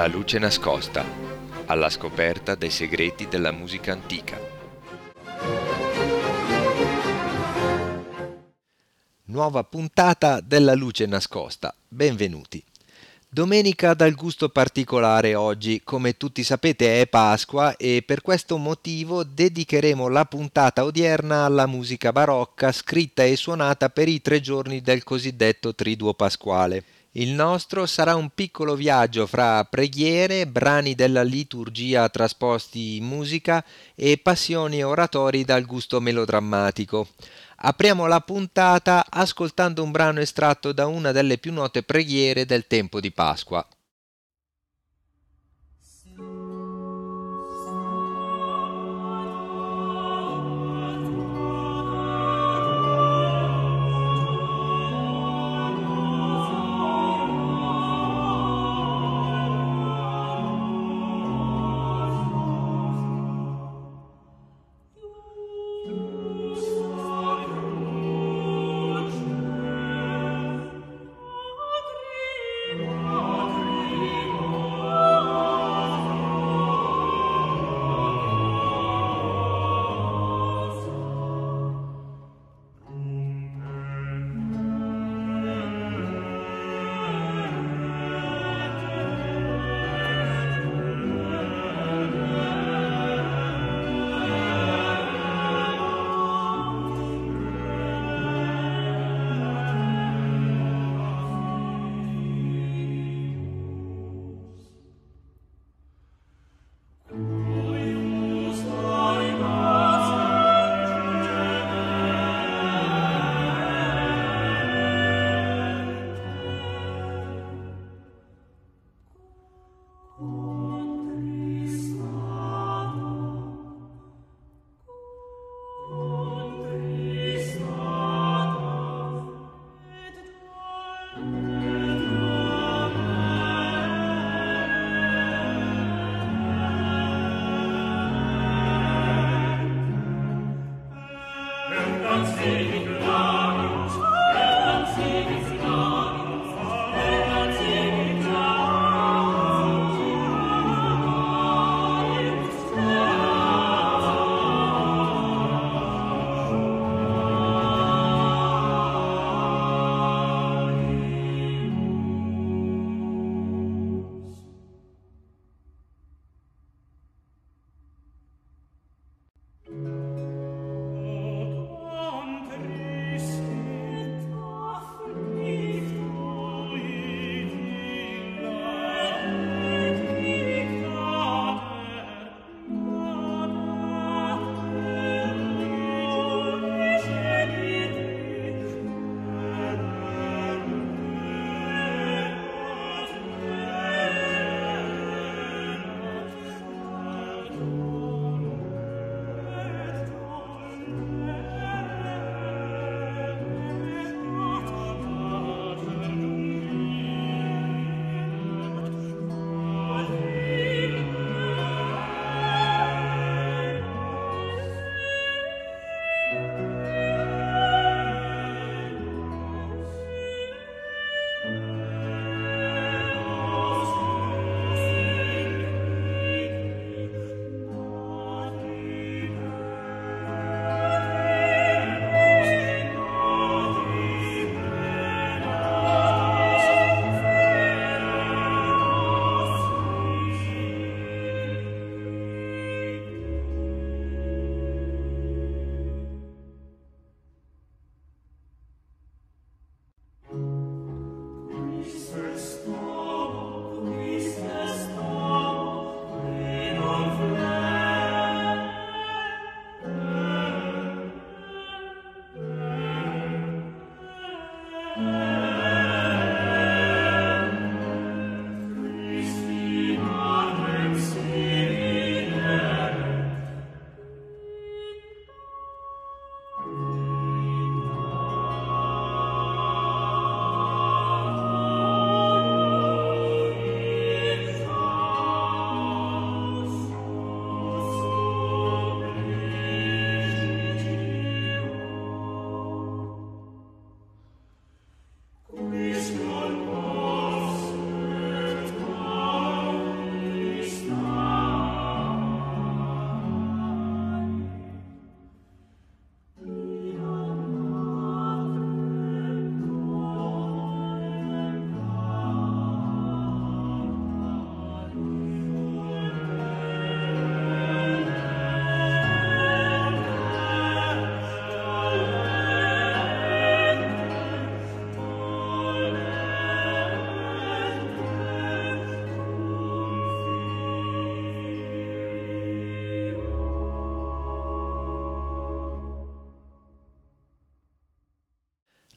La luce nascosta, alla scoperta dei segreti della musica antica. Nuova puntata della luce nascosta, benvenuti. Domenica dal gusto particolare oggi, come tutti sapete è Pasqua e per questo motivo dedicheremo la puntata odierna alla musica barocca scritta e suonata per i tre giorni del cosiddetto Triduo Pasquale. Il nostro sarà un piccolo viaggio fra preghiere, brani della liturgia trasposti in musica e passioni oratori dal gusto melodrammatico. Apriamo la puntata ascoltando un brano estratto da una delle più note preghiere del tempo di Pasqua.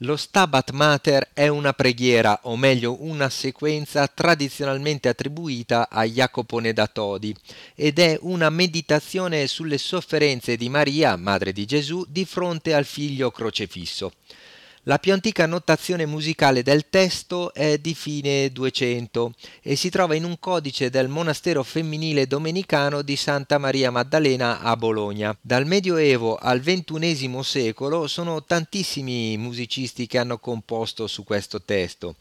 Lo Stabat Mater è una preghiera, o meglio una sequenza tradizionalmente attribuita a Jacopone da Todi ed è una meditazione sulle sofferenze di Maria, madre di Gesù, di fronte al figlio crocefisso. La più antica notazione musicale del testo è di fine 200 e si trova in un codice del monastero femminile domenicano di Santa Maria Maddalena a Bologna. Dal Medioevo al XXI secolo sono tantissimi musicisti che hanno composto su questo testo.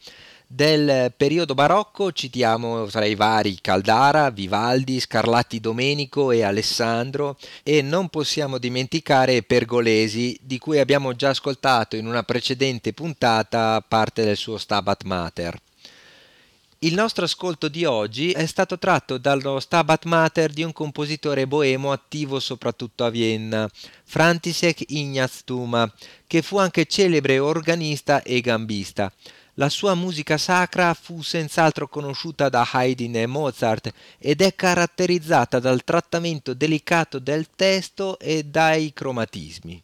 Del periodo barocco citiamo tra i vari Caldara, Vivaldi, Scarlatti Domenico e Alessandro e non possiamo dimenticare Pergolesi di cui abbiamo già ascoltato in una precedente puntata parte del suo Stabat Mater. Il nostro ascolto di oggi è stato tratto dallo Stabat Mater di un compositore boemo attivo soprattutto a Vienna, František Ignaz Tuma, che fu anche celebre organista e gambista. La sua musica sacra fu senz'altro conosciuta da Haydn e Mozart ed è caratterizzata dal trattamento delicato del testo e dai cromatismi.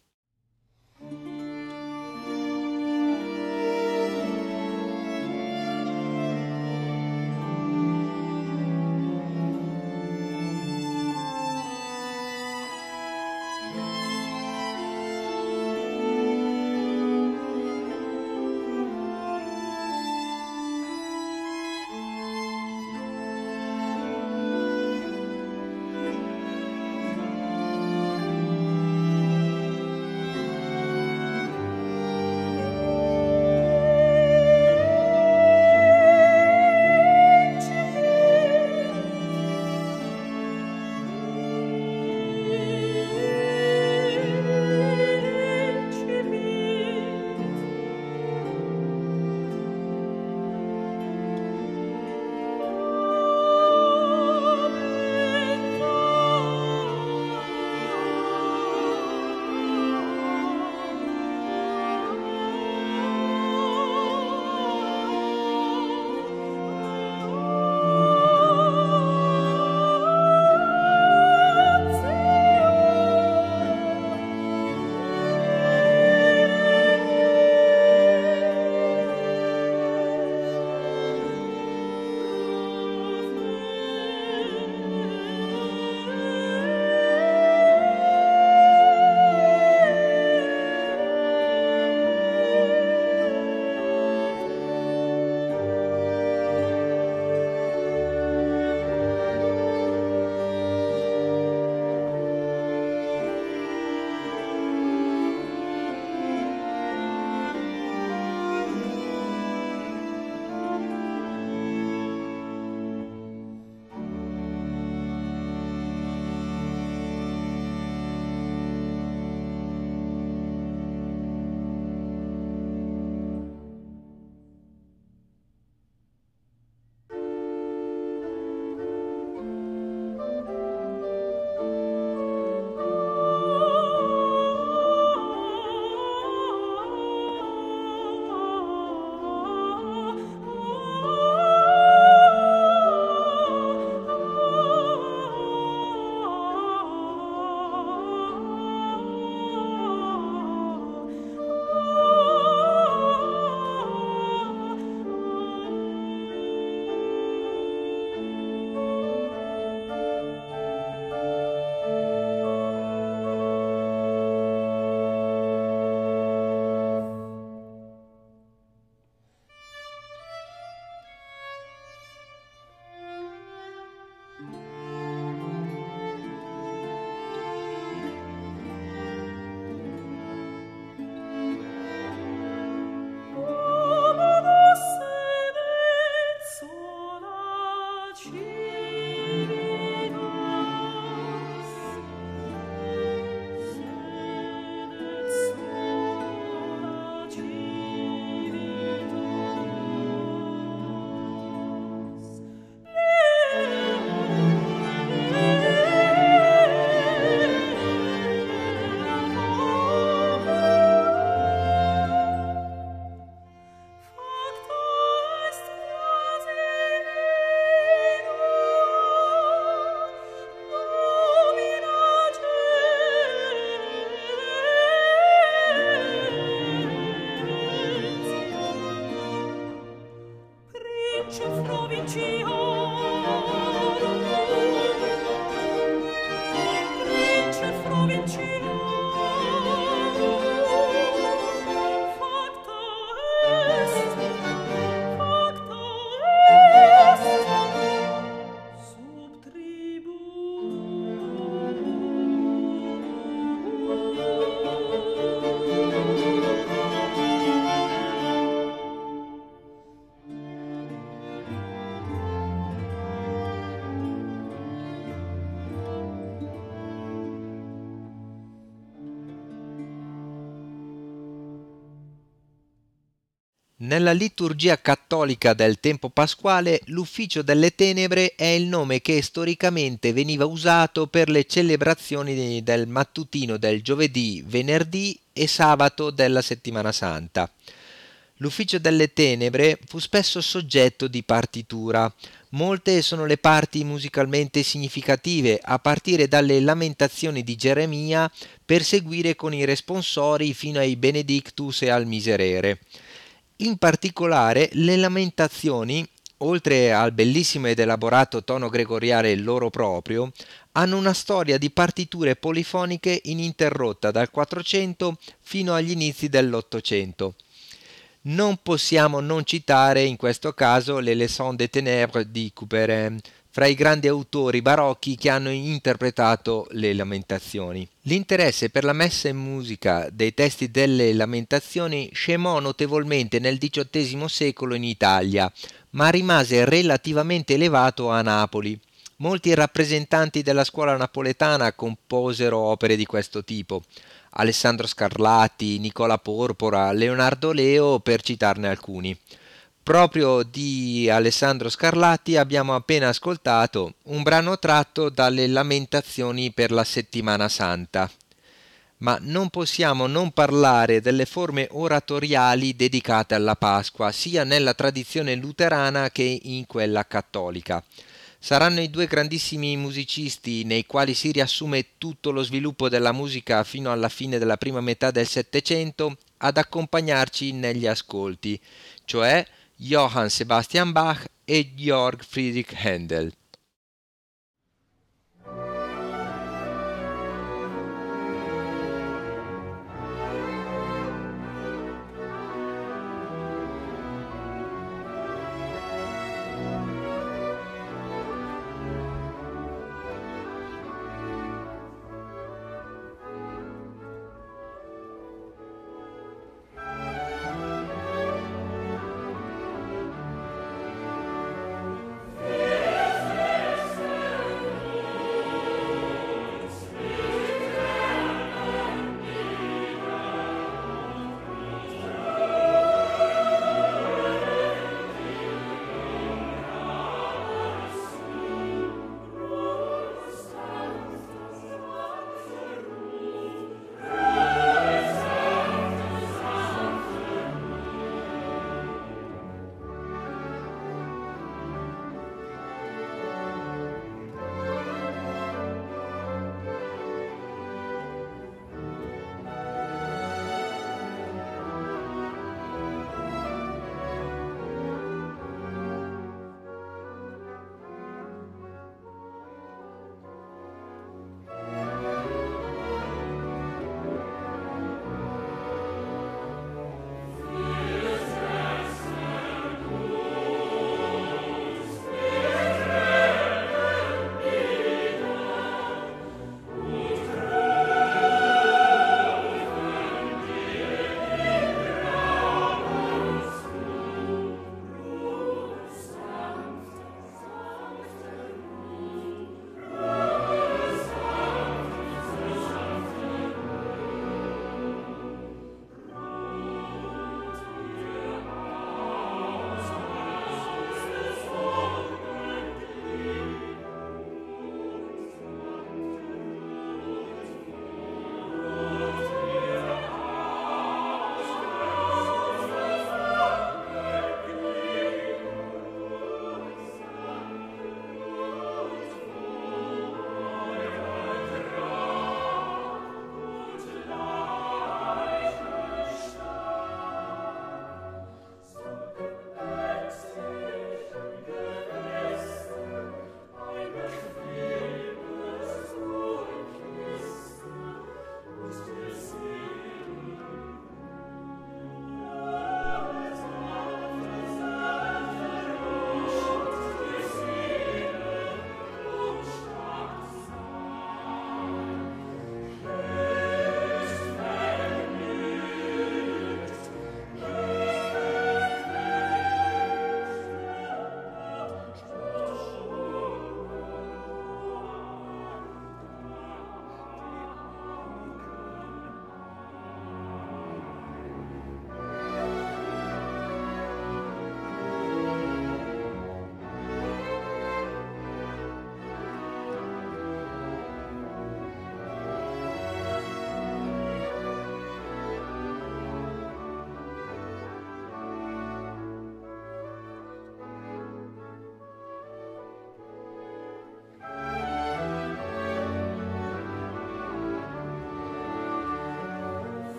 Nella liturgia cattolica del tempo pasquale, l'ufficio delle tenebre è il nome che storicamente veniva usato per le celebrazioni del mattutino del giovedì, venerdì e sabato della settimana santa. L'ufficio delle tenebre fu spesso soggetto di partitura. Molte sono le parti musicalmente significative, a partire dalle lamentazioni di Geremia per seguire con i responsori fino ai Benedictus e al Miserere. In particolare le lamentazioni, oltre al bellissimo ed elaborato tono gregoriale loro proprio, hanno una storia di partiture polifoniche ininterrotta dal 400 fino agli inizi dell'Ottocento. Non possiamo non citare in questo caso le Leçons des Ténèbres di Couperin, fra i grandi autori barocchi che hanno interpretato le lamentazioni. L'interesse per la messa in musica dei testi delle lamentazioni scemò notevolmente nel XVIII secolo in Italia, ma rimase relativamente elevato a Napoli. Molti rappresentanti della scuola napoletana composero opere di questo tipo. Alessandro Scarlatti, Nicola Porpora, Leonardo Leo, per citarne alcuni. Proprio di Alessandro Scarlatti abbiamo appena ascoltato un brano tratto dalle Lamentazioni per la Settimana Santa. Ma non possiamo non parlare delle forme oratoriali dedicate alla Pasqua, sia nella tradizione luterana che in quella cattolica. Saranno i due grandissimi musicisti nei quali si riassume tutto lo sviluppo della musica fino alla fine della prima metà del Settecento ad accompagnarci negli ascolti, cioè Johann Sebastian Bach e Georg Friedrich Händel.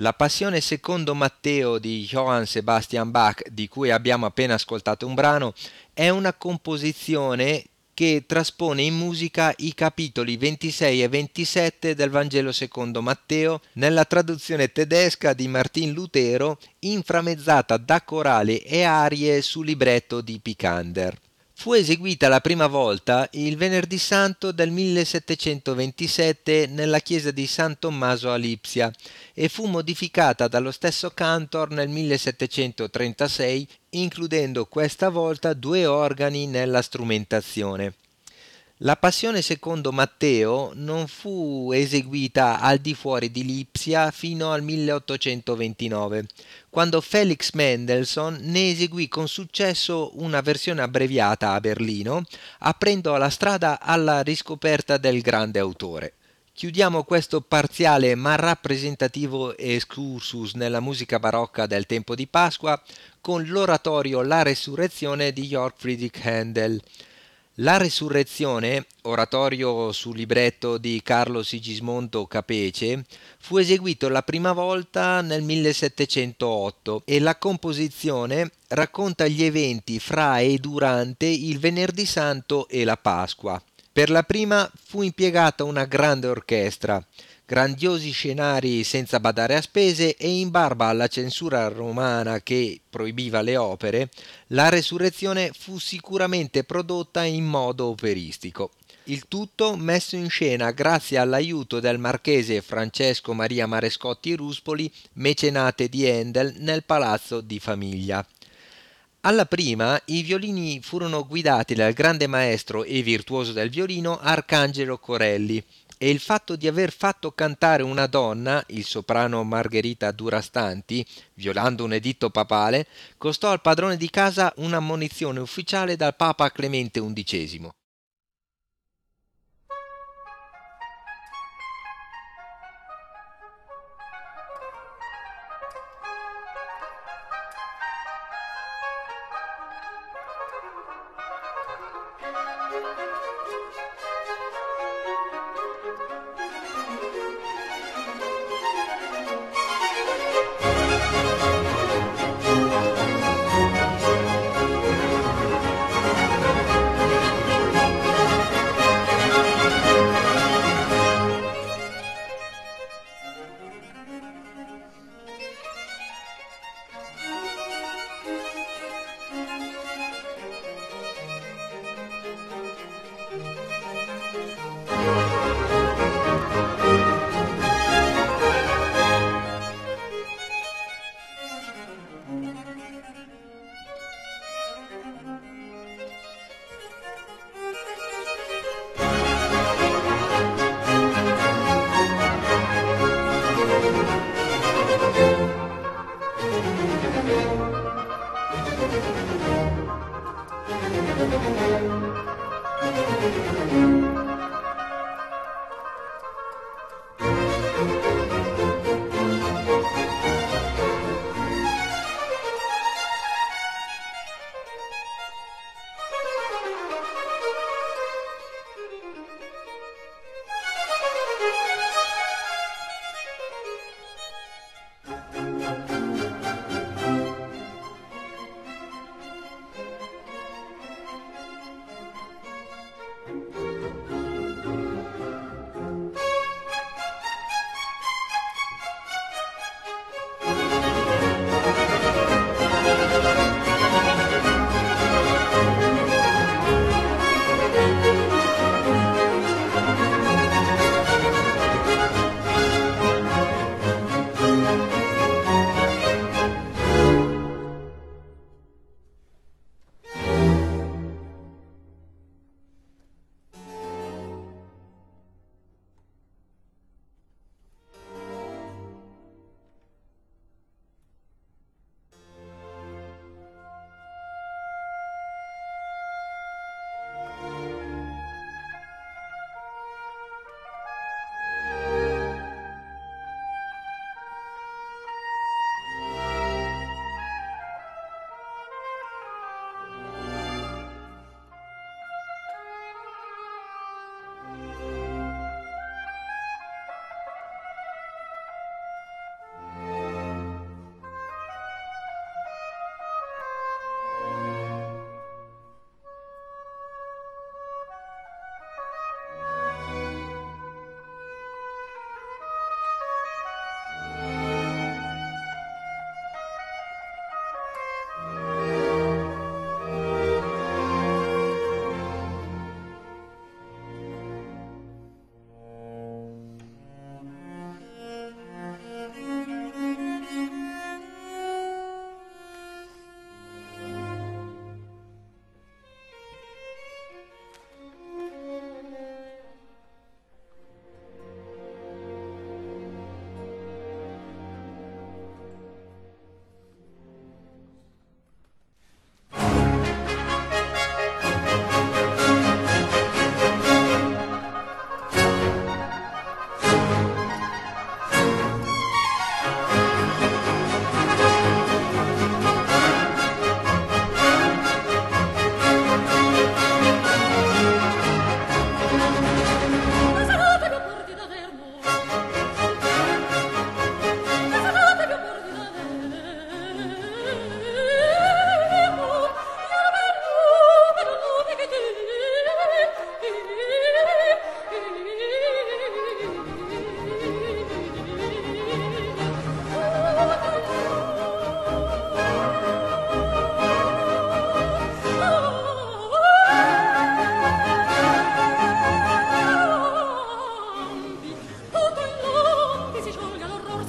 La Passione secondo Matteo di Johann Sebastian Bach, di cui abbiamo appena ascoltato un brano, è una composizione che traspone in musica i capitoli 26 e 27 del Vangelo secondo Matteo nella traduzione tedesca di Martin Lutero, inframezzata da corali e arie su libretto di Picander. Fu eseguita la prima volta il venerdì santo del 1727 nella chiesa di San Tommaso a Lipsia e fu modificata dallo stesso Cantor nel 1736 includendo questa volta due organi nella strumentazione. La Passione secondo Matteo non fu eseguita al di fuori di Lipsia fino al 1829, quando Felix Mendelssohn ne eseguì con successo una versione abbreviata a Berlino, aprendo la strada alla riscoperta del grande autore. Chiudiamo questo parziale ma rappresentativo excursus nella musica barocca del tempo di Pasqua con l'oratorio La Resurrezione di York Friedrich Handel la Resurrezione, oratorio su libretto di Carlo Sigismondo Capece, fu eseguito la prima volta nel 1708 e la composizione racconta gli eventi fra e durante il Venerdì Santo e la Pasqua. Per la prima fu impiegata una grande orchestra, grandiosi scenari senza badare a spese e in barba alla censura romana che proibiva le opere, la resurrezione fu sicuramente prodotta in modo operistico. Il tutto messo in scena grazie all'aiuto del marchese Francesco Maria Marescotti Ruspoli, mecenate di Handel nel palazzo di famiglia. Alla prima i violini furono guidati dal grande maestro e virtuoso del violino Arcangelo Corelli, e il fatto di aver fatto cantare una donna, il soprano Margherita Durastanti, violando un editto papale, costò al padrone di casa un'ammonizione ufficiale dal Papa Clemente XI.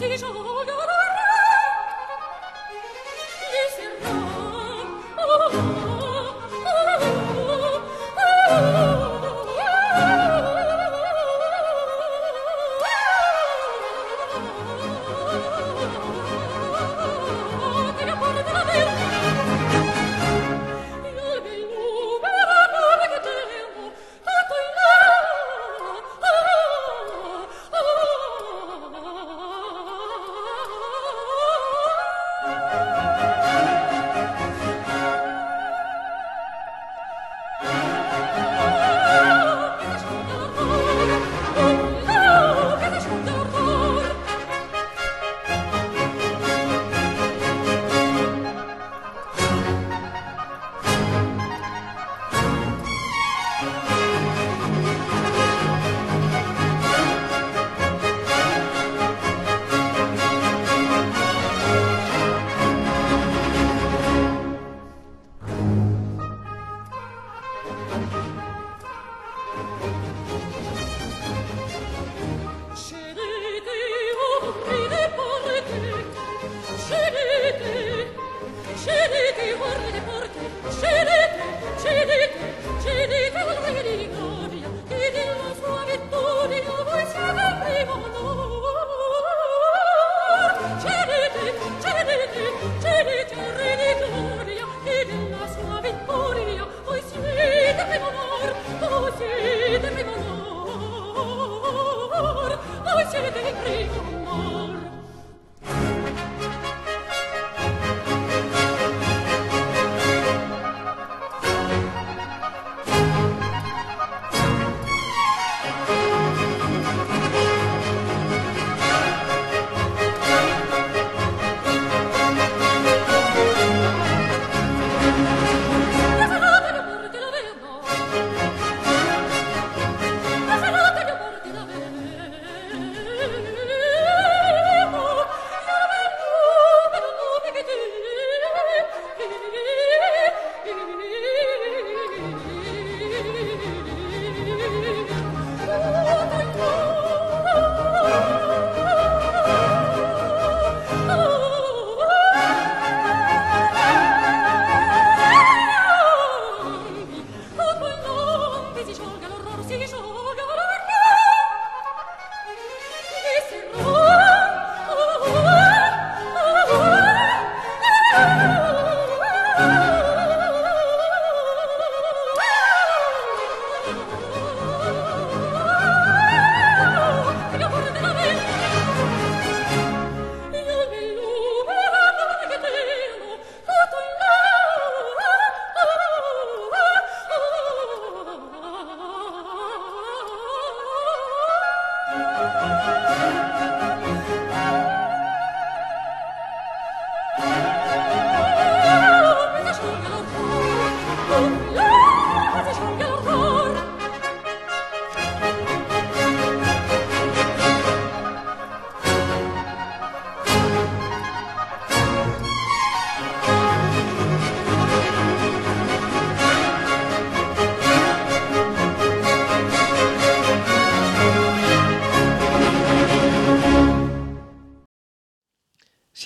你说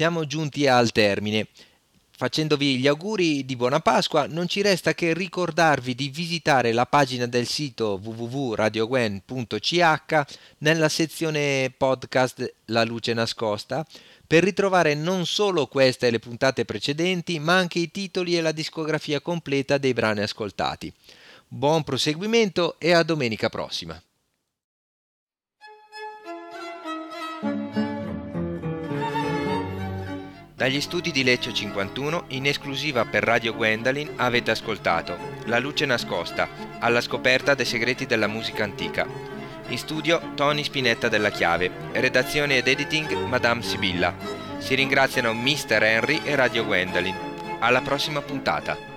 Siamo giunti al termine. Facendovi gli auguri di buona Pasqua, non ci resta che ricordarvi di visitare la pagina del sito www.radiogwen.ch nella sezione podcast La luce nascosta per ritrovare non solo queste e le puntate precedenti, ma anche i titoli e la discografia completa dei brani ascoltati. Buon proseguimento e a domenica prossima. Dagli studi di Lecce 51, in esclusiva per Radio Gwendolyn, avete ascoltato La luce nascosta, alla scoperta dei segreti della musica antica. In studio Tony Spinetta della Chiave, redazione ed editing Madame Sibilla. Si ringraziano Mr. Henry e Radio Gwendolyn. Alla prossima puntata.